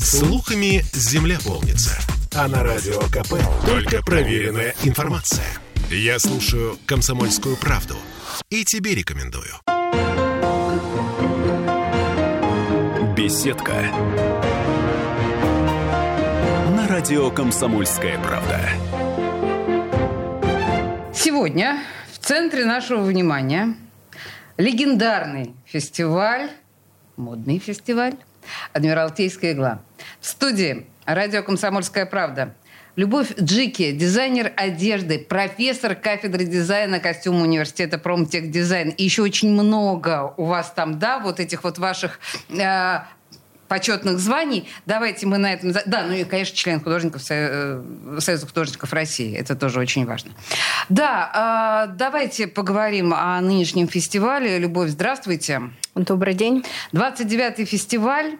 Слухами земля полнится. А на радио КП только проверенная информация. Я слушаю «Комсомольскую правду» и тебе рекомендую. Беседка. На радио «Комсомольская правда». Сегодня в центре нашего внимания легендарный фестиваль, модный фестиваль «Адмиралтейская игла». В студии радио «Комсомольская правда» Любовь Джики, дизайнер одежды, профессор кафедры дизайна костюма университета Промтехдизайн. И еще очень много у вас там, да, вот этих вот ваших э, почетных званий. Давайте мы на этом... Да, ну и, конечно, член художников э, Союза художников России. Это тоже очень важно. Да, э, давайте поговорим о нынешнем фестивале. Любовь, здравствуйте. Добрый день. 29-й фестиваль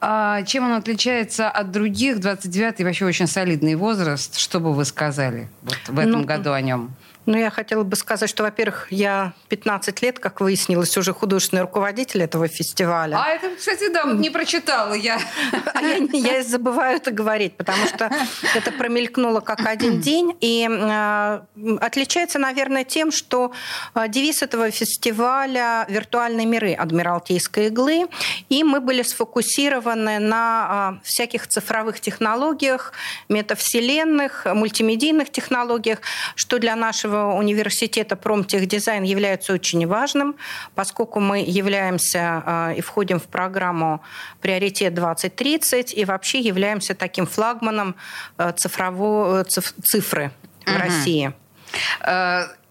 а чем он отличается от других? 29-й вообще очень солидный возраст. Что бы вы сказали вот в этом ну, году о нем? Ну, я хотела бы сказать, что, во-первых, я 15 лет, как выяснилось, уже художественный руководитель этого фестиваля. А это, кстати, да, вот не прочитала я. А я, я забываю это говорить, потому что это промелькнуло как один день. И э, отличается, наверное, тем, что э, девиз этого фестиваля «Виртуальные миры Адмиралтейской иглы». И мы были сфокусированы на э, всяких цифровых технологиях, метавселенных, мультимедийных технологиях, что для нашего университета промтехдизайн является очень важным, поскольку мы являемся а, и входим в программу «Приоритет 2030» и вообще являемся таким флагманом а, цифрово, цифры в угу. России.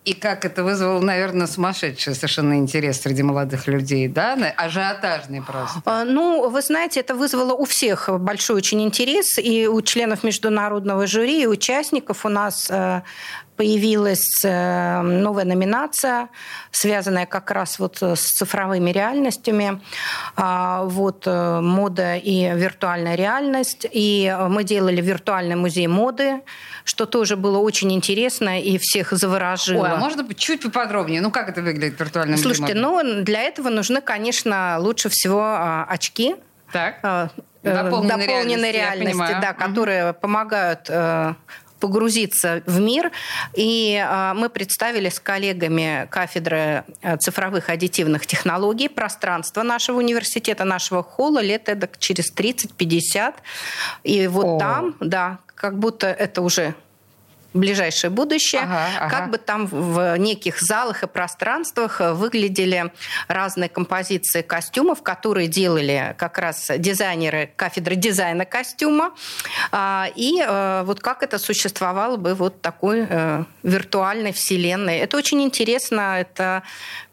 А, и как это вызвало, наверное, сумасшедший совершенно интерес среди молодых людей, да? Ажиотажный просто. Ну, вы знаете, это вызвало у всех большой очень интерес. И у членов международного жюри, и участников у нас появилась э, новая номинация, связанная как раз вот с цифровыми реальностями, а, вот э, мода и виртуальная реальность. И мы делали виртуальный музей моды, что тоже было очень интересно и всех заворожило. Ой, а можно чуть поподробнее? Ну, как это выглядит виртуальный музей Слушайте, моды? ну, для этого нужны, конечно, лучше всего а, очки. Так. А, дополненной, дополненной реальности, реальности да, которые помогают погрузиться в мир. И а, мы представили с коллегами кафедры э, цифровых аддитивных технологий пространство нашего университета, нашего холла лет эдак через 30-50. И вот О. там, да, как будто это уже ближайшее будущее, ага, ага. как бы там в неких залах и пространствах выглядели разные композиции костюмов, которые делали как раз дизайнеры кафедры дизайна костюма, а, и э, вот как это существовало бы вот такой э, виртуальной вселенной. Это очень интересно, это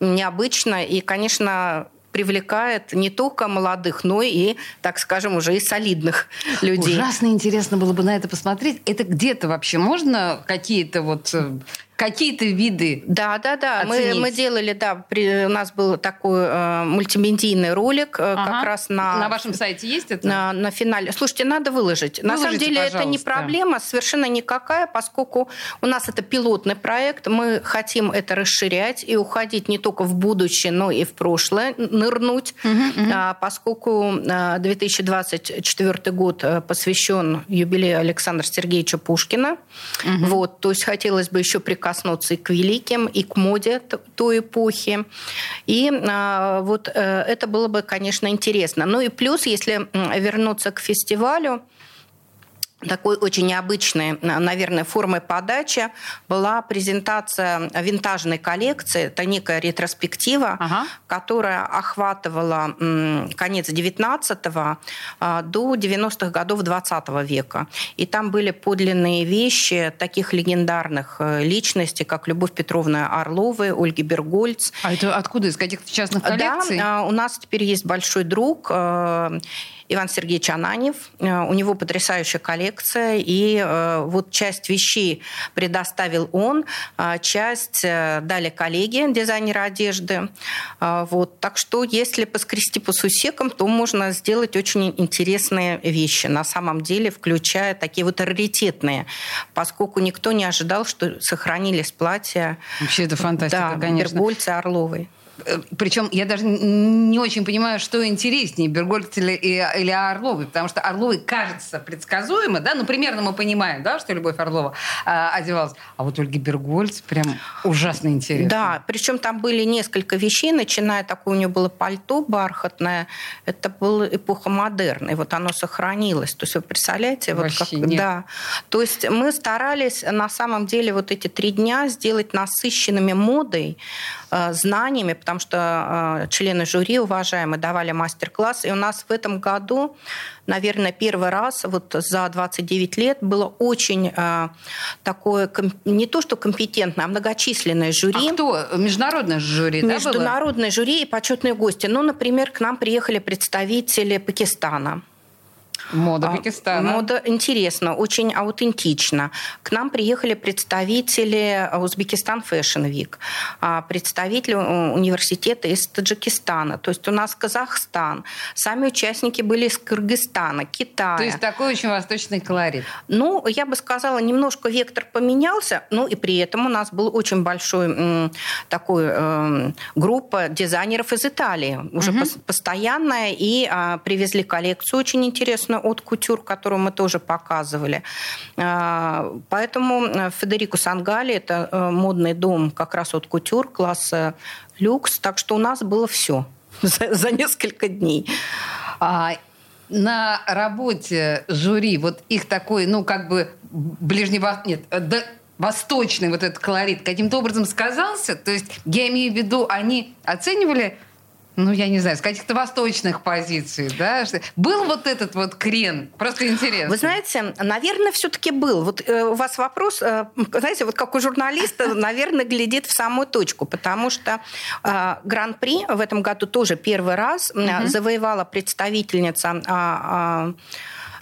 необычно, и, конечно, привлекает не только молодых, но и, так скажем, уже и солидных людей. Ужасно интересно было бы на это посмотреть. Это где-то вообще можно какие-то вот э, какие-то виды. Да, да, да. Мы, мы делали, да, при, у нас был такой э, мультимедийный ролик э, ага. как раз на... На вашем сайте есть это? На, на финале. Слушайте, надо выложить. Выложите, на самом деле пожалуйста. это не проблема совершенно никакая, поскольку у нас это пилотный проект, мы хотим это расширять и уходить не только в будущее, но и в прошлое, нырнуть, угу, угу. А, поскольку 2024 э, год э, посвящен юбилею Александра Сергеевича Пушкина. Угу. Вот, то есть хотелось бы еще прикоснуться прикоснуться и к великим, и к моде той эпохи. И а, вот э, это было бы, конечно, интересно. Ну и плюс, если вернуться к фестивалю, такой очень необычной, наверное, формой подачи была презентация винтажной коллекции. Это некая ретроспектива, ага. которая охватывала конец 19-го а, до 90-х годов 20 века. И там были подлинные вещи таких легендарных э, личностей, как Любовь Петровна Орлова, Ольги Бергольц. А это откуда? Из каких-то частных коллекций? Да, у нас теперь есть большой друг э, Иван Сергеевич Ананев. Э, у него потрясающая коллекция, и э, вот часть вещей предоставил он, а часть э, дали коллеги, дизайнеры одежды. Вот. Так что если поскрести по сусекам, то можно сделать очень интересные вещи, на самом деле, включая такие вот раритетные, поскольку никто не ожидал, что сохранились платья Вообще это фантастика, да, конечно. Бергольца Орловой. Э, Причем я даже не очень понимаю, что интереснее, Бергольц или, или Орловой, потому что Орловой кажется предсказуемо, да, ну, примерно мы понимаем, да, что Любовь Орлова э, одевалась, а вот Ольги Бергольц прям ужасно интересно. Да, причем там были несколько вещей, начиная такое у нее было пальто бархатное, это была эпоха модерна, и вот оно сохранилось, то есть вы представляете, вот как, нет. да, то есть мы старались на самом деле вот эти три дня сделать насыщенными модой, э, знаниями, потому что э, члены жюри уважаемые давали мастер-класс. И у нас в этом году, наверное, первый раз вот за 29 лет было очень э, такое, не то что компетентное, а многочисленное жюри. А кто? Международное жюри, Международное да, жюри и почетные гости. Ну, например, к нам приехали представители Пакистана. Мода а, Пакистана. Мода интересно, очень аутентично. К нам приехали представители Узбекистан Fashion Week, а, представители университета из Таджикистана. То есть у нас Казахстан. Сами участники были из Кыргызстана, Китая. То есть такой очень восточный колорит. Ну, я бы сказала, немножко вектор поменялся, ну и при этом у нас был очень большой такой э, группа дизайнеров из Италии, уже угу. постоянная, и а, привезли коллекцию очень интересную от кутюр, которую мы тоже показывали. А, поэтому э, Федерико Сангали – это э, модный дом как раз от кутюр класса люкс. Так что у нас было все за, за несколько дней. А на работе жюри вот их такой, ну, как бы ближнего... Нет, да, восточный вот этот колорит каким-то образом сказался? То есть я имею в виду, они оценивали ну, я не знаю, с каких-то восточных позиций, да? Был вот этот вот крен? Просто интересно. Вы знаете, наверное, все-таки был. Вот э, у вас вопрос, э, знаете, вот как у журналиста, наверное, глядит в самую точку, потому что э, Гран-при в этом году тоже первый раз э, завоевала представительница э,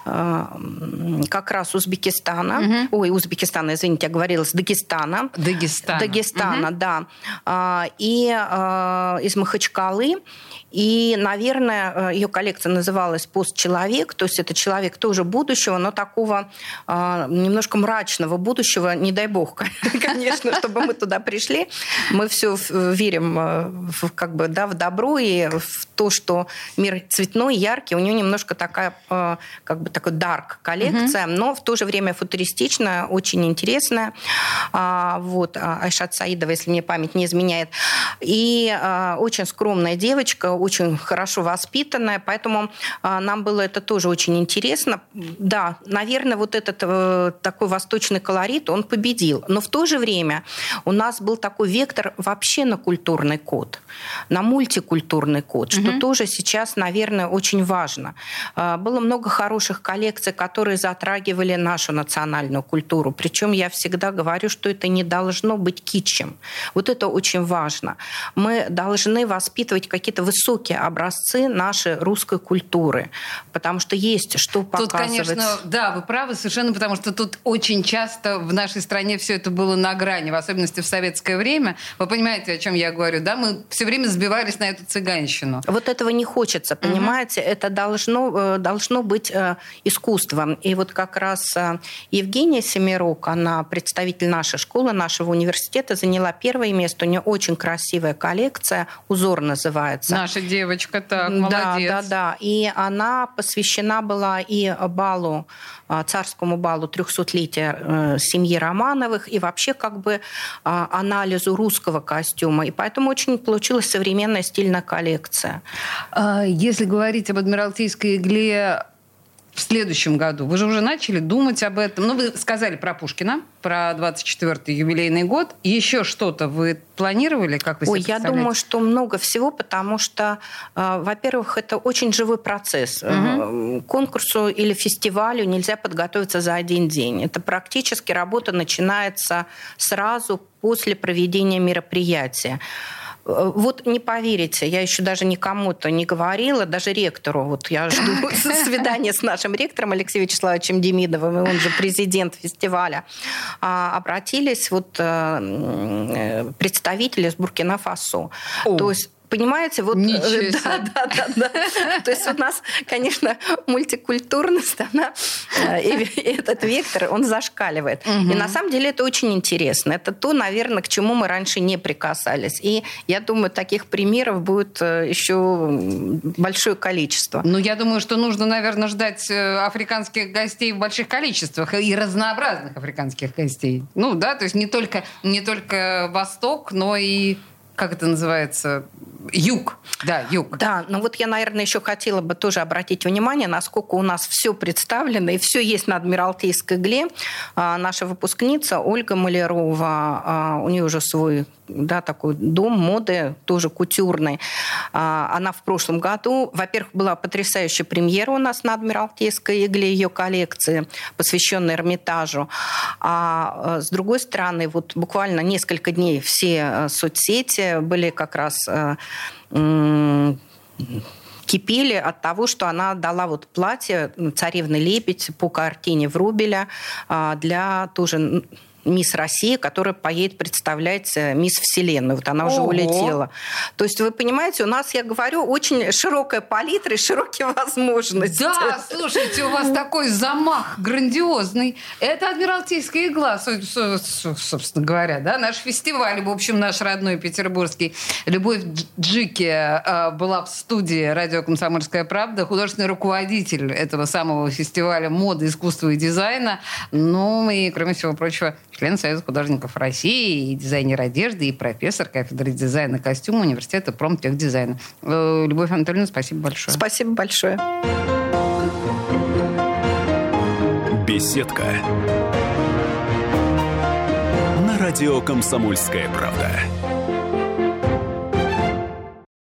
как раз Узбекистана, угу. ой, Узбекистана, извините, я говорила, с Дагестана. Дагестана. Дагестана, угу. да. А, и а, из Махачкалы. И, наверное, э, ее коллекция называлась «Постчеловек», то есть это человек тоже будущего, но такого э, немножко мрачного будущего, не дай бог, конечно, чтобы мы туда пришли. Мы все верим э, в, как бы, да, в добро и в то, что мир цветной, яркий. У нее немножко такая, э, как бы такой dark коллекция, mm-hmm. но в то же время футуристичная, очень интересная. А, вот, Айшат Саидова, если мне память не изменяет. И а, очень скромная девочка, очень хорошо воспитанная, поэтому а, нам было это тоже очень интересно. Да, наверное, вот этот э, такой восточный колорит, он победил. Но в то же время у нас был такой вектор вообще на культурный код, на мультикультурный код, что угу. тоже сейчас, наверное, очень важно. А, было много хороших коллекций, которые затрагивали нашу национальную культуру. Причем я всегда говорю, что это не должно быть китчем. Вот это очень важно. Мы должны воспитывать какие-то высокие высокие образцы нашей русской культуры, потому что есть что показывать. Тут, конечно, да, вы правы совершенно, потому что тут очень часто в нашей стране все это было на грани, в особенности в советское время. Вы понимаете, о чем я говорю, да? Мы все время сбивались на эту цыганщину. Вот этого не хочется, понимаете? Угу. Это должно, э, должно быть э, искусством. И вот как раз э, Евгения Семирук, она представитель нашей школы, нашего университета, заняла первое место. У нее очень красивая коллекция, узор называется. Наша Наша девочка, так, молодец. Да, да, да. И она посвящена была и балу, а, царскому балу 300-летия э, семьи Романовых и вообще как бы а, анализу русского костюма. И поэтому очень получилась современная стильная коллекция. А, если говорить об Адмиралтейской игле, в следующем году? Вы же уже начали думать об этом. Ну, вы сказали про Пушкина, про 24-й юбилейный год. Еще что-то вы планировали, как вы Ой, я думаю, что много всего, потому что, э, во-первых, это очень живой процесс. Угу. Конкурсу или фестивалю нельзя подготовиться за один день. Это практически работа начинается сразу после проведения мероприятия. Э, вот не поверите, я еще даже никому-то не говорила, даже ректору. Вот я жду свидания с нашим ректором Алексеем Вячеславовичем Демидовым, и он же президент фестиваля. А, обратились вот э, представители из Буркина-Фасо. То есть понимаете, вот... Ничего да, да, да, да. То есть у нас, конечно, мультикультурность, она, и этот вектор, он зашкаливает. И на самом деле это очень интересно. Это то, наверное, к чему мы раньше не прикасались. И я думаю, таких примеров будет еще большое количество. Ну, я думаю, что нужно, наверное, ждать африканских гостей в больших количествах и разнообразных африканских гостей. Ну, да, то есть не только, не только Восток, но и как это называется, юг. Да, юг. Да, ну вот я, наверное, еще хотела бы тоже обратить внимание, насколько у нас все представлено и все есть на Адмиралтейской игле. А, наша выпускница Ольга Малярова, а, у нее уже свой да, такой дом моды, тоже кутюрный. А, она в прошлом году, во-первых, была потрясающая премьера у нас на Адмиралтейской игле ее коллекции, посвященной Эрмитажу. А с другой стороны, вот буквально несколько дней все соцсети были как раз кипели от того, что она дала вот платье царевны лебедь по картине Врубеля а, для тоже мисс России, которая поедет представлять мисс Вселенную. Вот она уже улетела. То есть, вы понимаете, у нас, я говорю, очень широкая палитра и широкие возможности. Да, слушайте, у вас такой замах грандиозный. Это Адмиралтейская игла, собственно говоря, да, наш фестиваль, в общем, наш родной петербургский. Любовь Джики э, была в студии радио «Комсомольская правда», художественный руководитель этого самого фестиваля моды, искусства и дизайна. Ну и, кроме всего прочего, член Союза художников России, и дизайнер одежды, и профессор кафедры дизайна костюма университета промтехдизайна. Э, Любовь Анатольевна, спасибо большое. Спасибо большое. Беседка. На радио «Комсомольская правда».